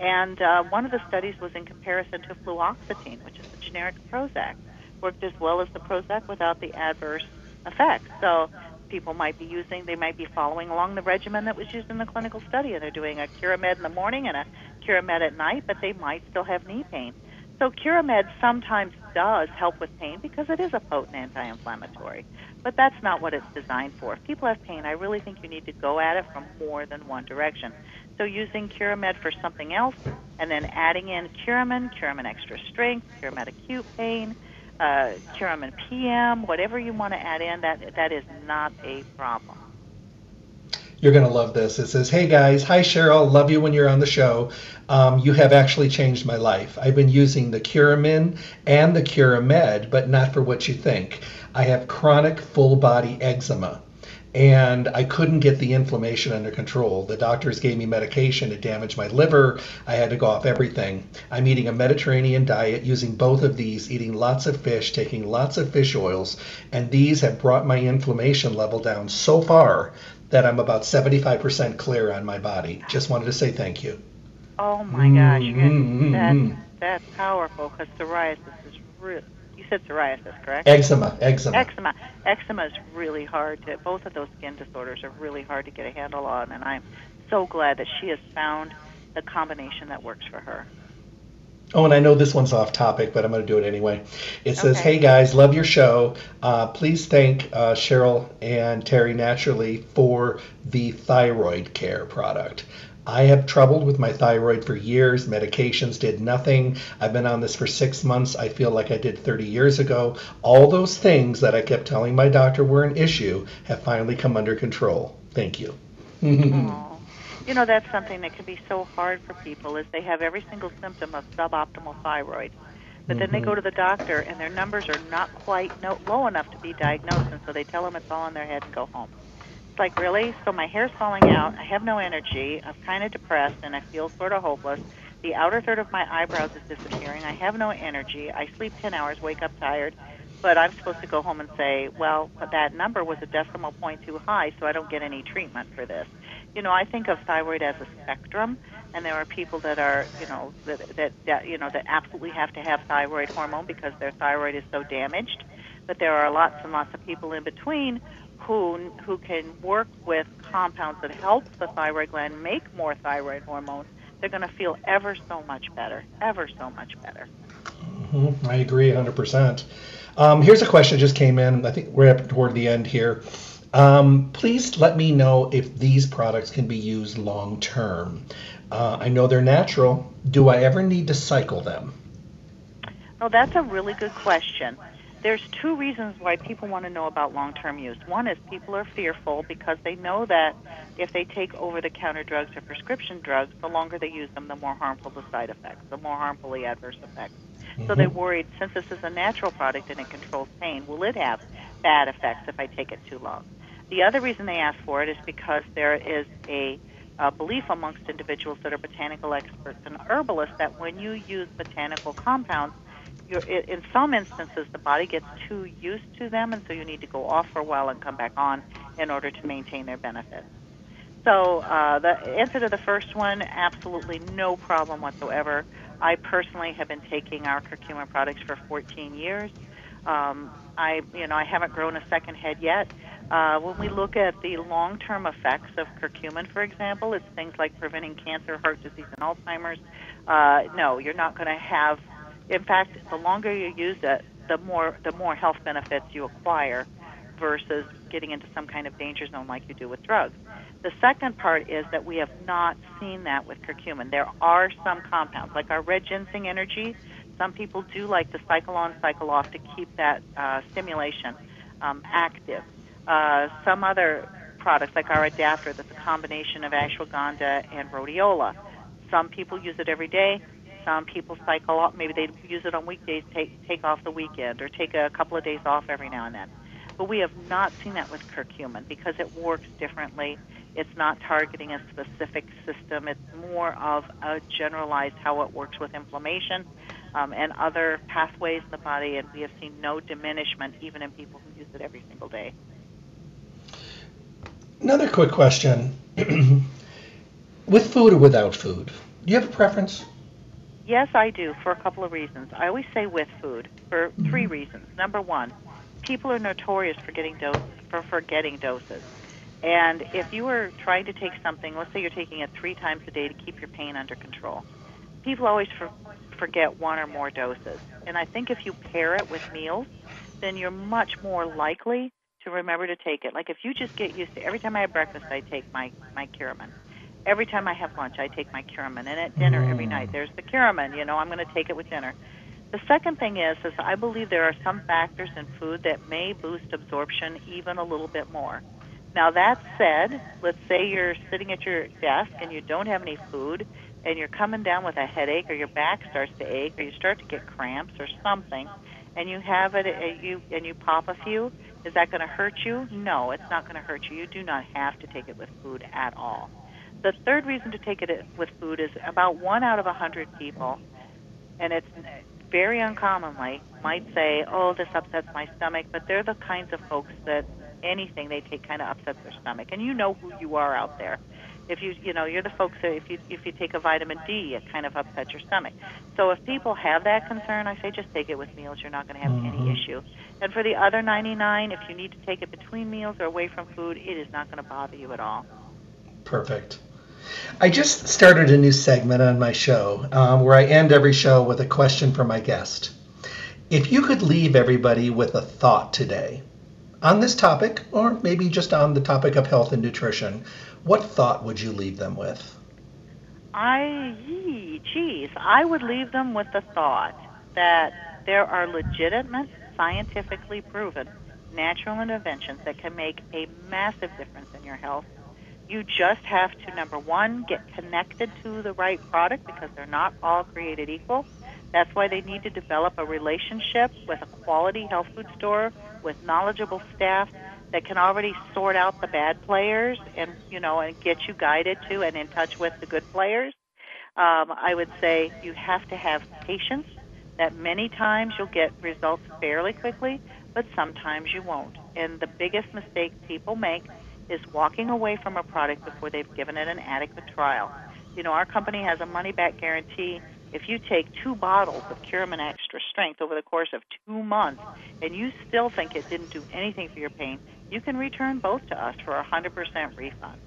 Speaker 2: And uh, one of the studies was in comparison to fluoxetine, which is the generic Prozac. Worked as well as the Prozac without the adverse effects. So people might be using, they might be following along the regimen that was used in the clinical study, and they're doing a Curamed in the morning and a Curamed at night, but they might still have knee pain. So Curamed sometimes does help with pain because it is a potent anti-inflammatory, but that's not what it's designed for. If people have pain, I really think you need to go at it from more than one direction. So using Curamed for something else, and then adding in Curamin, Curamin Extra Strength, Curamed Acute Pain, uh, Curamin PM, whatever you want to add in, that that is not a problem.
Speaker 1: You're going to love this. It says, Hey guys, hi Cheryl, love you when you're on the show. Um, you have actually changed my life. I've been using the Curamin and the Curamed, but not for what you think. I have chronic full body eczema and I couldn't get the inflammation under control. The doctors gave me medication, it damaged my liver. I had to go off everything. I'm eating a Mediterranean diet using both of these, eating lots of fish, taking lots of fish oils, and these have brought my inflammation level down so far that I'm about 75% clear on my body. Just wanted to say thank you.
Speaker 2: Oh my gosh,
Speaker 1: Mm, mm,
Speaker 2: that's
Speaker 1: mm.
Speaker 2: that's powerful because psoriasis is real. You said psoriasis, correct?
Speaker 1: Eczema, eczema.
Speaker 2: Eczema. Eczema is really hard to. Both of those skin disorders are really hard to get a handle on, and I'm so glad that she has found the combination that works for her.
Speaker 1: Oh, and I know this one's off topic, but I'm going to do it anyway. It says,
Speaker 2: Okay.
Speaker 1: Hey guys, love your show. Uh, please thank uh, Cheryl and Terry Naturally for the thyroid care product. I have troubled with my thyroid for years. Medications did nothing. I've been on this for six months. I feel like I did 30 years ago. All those things that I kept telling my doctor were an issue have finally come under control. Thank you.
Speaker 2: You know, that's something that can be so hard for people is they have every single symptom of suboptimal thyroid. But then they go mm-hmm. to the doctor and their numbers are not quite no, low enough to be diagnosed, and so they tell them it's all in their head and go home. It's like, really? So my hair's falling out, I have no energy, I'm kind of depressed, and I feel sort of hopeless. The outer third of my eyebrows is disappearing, I have no energy, I sleep 10 hours, wake up tired, but I'm supposed to go home and say, well, that number was a decimal point too high, so I don't get any treatment for this. You know, I think of thyroid as a spectrum, and there are people that are, you know, that, that, that you know that absolutely have to have thyroid hormone because their thyroid is so damaged. But there are lots and lots of people in between who who can work with compounds that help the thyroid gland make more thyroid hormone. They're going to feel ever so much better, ever so much better.
Speaker 1: Mhm, I agree 100%. Um, here's a question that just came in. I think we're up toward the end here. Um, please let me know if these products can be used long term. Uh, I know they're natural. Do I ever need to cycle them?
Speaker 2: Oh, that's a really good question. There's two reasons why people want to know about long-term use. One is people are fearful because they know that if they take over-the-counter drugs or prescription drugs, the longer they use them, the more harmful the side effects, the more harmful the adverse effects. Mm-hmm. So they're worried since this is a natural product and it controls pain, will it have bad effects if I take it too long? The other reason they ask for it is because there is a, a belief amongst individuals that are botanical experts and herbalists that when you use botanical compounds, you're, in some instances the body gets too used to them, and so you need to go off for a while and come back on in order to maintain their benefits. So uh, the answer to the first one, absolutely no problem whatsoever. I personally have been taking our curcumin products for 14 years. Um, I, you know, I haven't grown a second head yet. Uh, when we look at the long-term effects of curcumin, for example, it's things like preventing cancer, heart disease, and Alzheimer's. Uh, no, you're not going to have. In fact, the longer you use it, the more the more health benefits you acquire, versus getting into some kind of danger zone like you do with drugs. The second part is that we have not seen that with curcumin. There are some compounds, like our red ginseng energy, some people do like to cycle on, cycle off to keep that uh, stimulation um, active. Uh, some other products, like our adaptor, that's a combination of ashwagandha and rhodiola. Some people use it every day. Some people cycle off. Maybe they use it on weekdays, take take off the weekend, or take a couple of days off every now and then. But we have not seen that with curcumin because it works differently. It's not targeting a specific system. It's more of a generalized how it works with inflammation um, and other pathways in the body, and we have seen no diminishment even in people who use it every single day.
Speaker 1: Another quick question. With food or without food, do you have a preference?
Speaker 2: Yes, I do, for a couple of reasons. I always say with food for three mm-hmm. reasons. Number one, people are notorious for getting dose for forgetting doses. And if you are trying to take something, let's say you're taking it three times a day to keep your pain under control, people always for, forget one or more doses. And I think if you pair it with meals, then you're much more likely to remember to take it. Like if you just get used to every time I have breakfast, I take my my Curamin. Every time I have lunch, I take my Curamin, and at dinner mm. every night, there's the Curamin. You know, I'm going to take it with dinner. The second thing is, is I believe there are some factors in food that may boost absorption even a little bit more. Now that said, let's say you're sitting at your desk and you don't have any food and you're coming down with a headache or your back starts to ache or you start to get cramps or something and you have it and you and you pop a few, is that going to hurt you? No, it's not going to hurt you. You do not have to take it with food at all. The third reason to take it uh, with food is about one out of a hundred people, and it's very uncommonly might say, "Oh, this upsets my stomach," but they're the kinds of folks that anything they take kind of upsets their stomach, and you know who you are out there if you you know you're the folks that if you if you take a vitamin D, it kind of upsets your stomach. So if people have that concern, I say just take it with meals. You're not going to have mm-hmm. any issue. And for the other 99, if you need to take it between meals or away from food, it is not going to bother you at all.
Speaker 1: Perfect. I just started a new segment on my show um, where I end every show with a question for my guest. If you could leave everybody with a thought today on this topic, or maybe just on the topic of health and nutrition, what thought would you leave them with?
Speaker 2: I, geez, I would leave them with the thought that there are legitimate, scientifically proven natural interventions that can make a massive difference in your health. You just have to, number one, get connected to the right product because they're not all created equal. That's why they need to develop a relationship with a quality health food store with knowledgeable staff that can already sort out the bad players and you know and get you guided to and in touch with the good players. Um, I would say you have to have patience. That many times you'll get results fairly quickly, but sometimes you won't. And the biggest mistake people make is walking away from a product before they've given it an adequate trial. You know, our company has a money back guarantee if you take two bottles of Curamin Extra Strength over the course of two months and you still think it didn't do anything for your pain, you can return both to us for a 100% refund.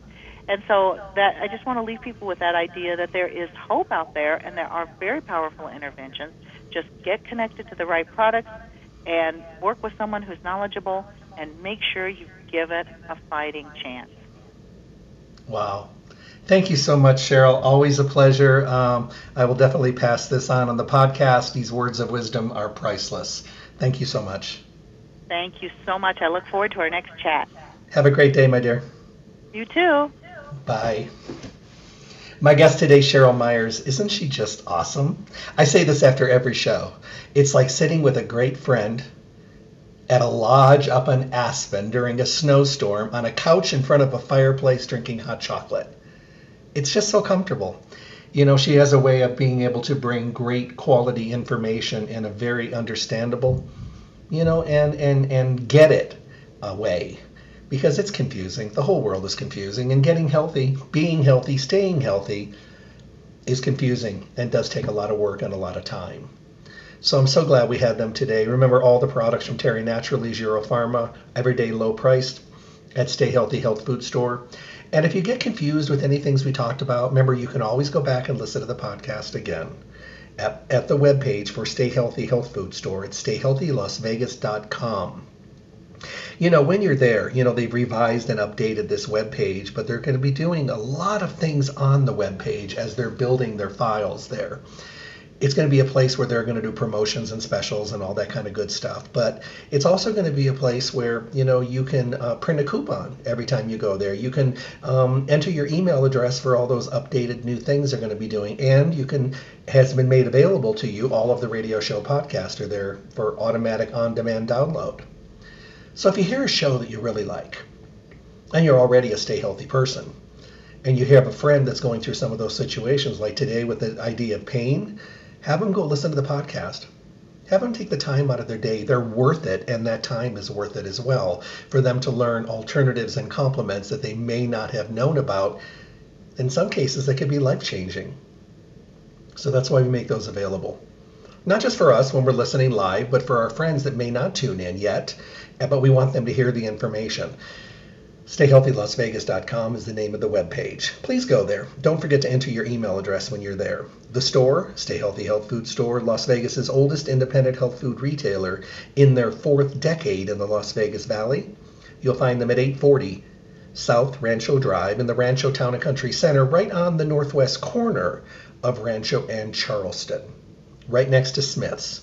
Speaker 2: And so that I just want to leave people with that idea that there is hope out there and there are very powerful interventions. Just get connected to the right products and work with someone who's knowledgeable and make sure you give it a fighting chance.
Speaker 1: Wow. Thank you so much, Cheryl. Always a pleasure. Um, I will definitely pass this on on the podcast. These words of wisdom are priceless. Thank you so much.
Speaker 2: Thank you so much. I look forward to our next chat.
Speaker 1: Have a great day, my dear.
Speaker 2: You too.
Speaker 1: Bye. My guest today, Cheryl Myers, isn't she just awesome? I say this after every show. It's like sitting with a great friend at a lodge up in Aspen during a snowstorm on a couch in front of a fireplace drinking hot chocolate. It's just so comfortable. You know, she has a way of being able to bring great quality information in a very understandable, you know, and and and get it away because it's confusing. The whole world is confusing, and getting healthy, being healthy, staying healthy is confusing and does take a lot of work and a lot of time. So I'm so glad we had them today. Remember all the products from Terry Naturally, EuroPharma, everyday low priced at Stay Healthy Health Food Store. And if you get confused with any things we talked about, remember you can always go back and listen to the podcast again at, at the webpage for Stay Healthy Health Food Store. It's stayhealthylasvegas.com. You know, when you're there, you know, they've revised and updated this web page, but they're going to be doing a lot of things on the web page as they're building their files there it's going to be a place where they're going to do promotions and specials and all that kind of good stuff. But it's also going to be a place where you know you can uh, print a coupon every time you go there. You can um, enter your email address for all those updated new things they're going to be doing, and you can has been made available to you. All of the radio show podcasts are there for automatic on-demand download. So if you hear a show that you really like, and you're already a stay healthy person, and you have a friend that's going through some of those situations, like today with the idea of pain have them go listen to the podcast. Have them take the time out of their day. They're worth it, and that time is worth it as well for them to learn alternatives and complements that they may not have known about. In some cases, that could be life changing. So that's why we make those available. Not just for us when we're listening live, but for our friends that may not tune in yet, but we want them to hear the information. StayHealthyLasVegas.com is the name of the web page. Please go there. Don't forget to enter your email address when you're there. The store, Stay Healthy Health Food Store, Las Vegas's oldest independent health food retailer in their fourth decade in the Las Vegas Valley. You'll find them at 840 South Rancho Drive in the Rancho Town and Country Center, right on the northwest corner of Rancho and Charleston, right next to Smith's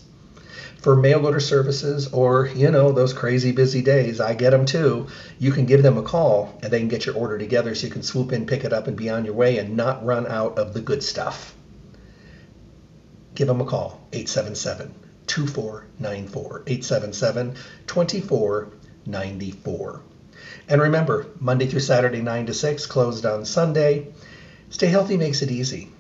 Speaker 1: for mail order services or, you know, those crazy busy days, I get them too. You can give them a call and they can get your order together so you can swoop in, pick it up, and be on your way and not run out of the good stuff. Give them a call, 877 2494. 877 2494. And remember, Monday through Saturday, 9 to 6, closed on Sunday. Stay healthy makes it easy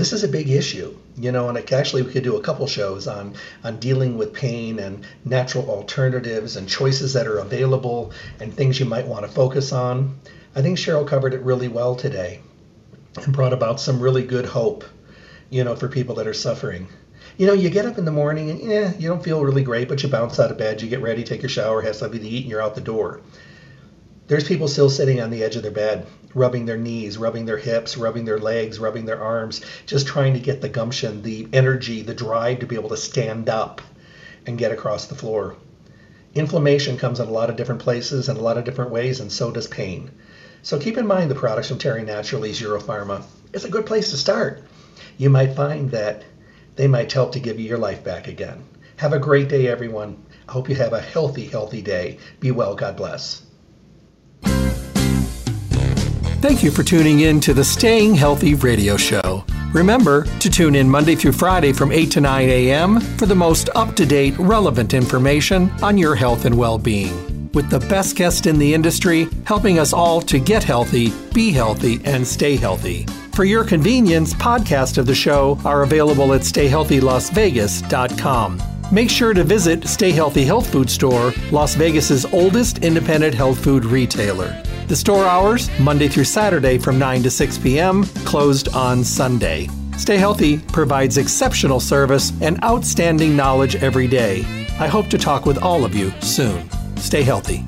Speaker 1: this is a big issue, you know, and actually we could do a couple shows on on dealing with pain and natural alternatives and choices that are available and things you might want to focus on. I think Cheryl covered it really well today and brought about some really good hope, you know, for people that are suffering. You know, you get up in the morning and yeah, you don't feel really great, but you bounce out of bed, you get ready, take your shower, have something to eat, and you're out the door. There's people still sitting on the edge of their bed, rubbing their knees, rubbing their hips, rubbing their legs, rubbing their arms, just trying to get the gumption, the energy, the drive to be able to stand up and get across the floor. Inflammation comes in a lot of different places and a lot of different ways, and so does pain. So keep in mind the products from Terry Naturally's EuroPharma is a good place to start. You might find that they might help to give you your life back again. Have a great day, everyone. I hope you have a healthy, healthy day. Be well. God bless.
Speaker 3: Thank you for tuning in to the Staying Healthy Radio Show. Remember to tune in Monday through Friday from 8 to 9 a.m. for the most up to date, relevant information on your health and well being. With the best guest in the industry helping us all to get healthy, be healthy, and stay healthy. For your convenience, podcasts of the show are available at stayhealthylasvegas.com. Make sure to visit Stay Healthy Health Food Store, Las Vegas's oldest independent health food retailer. The store hours, Monday through Saturday from 9 to 6 p.m., closed on Sunday. Stay Healthy provides exceptional service and outstanding knowledge every day. I hope to talk with all of you soon. Stay healthy.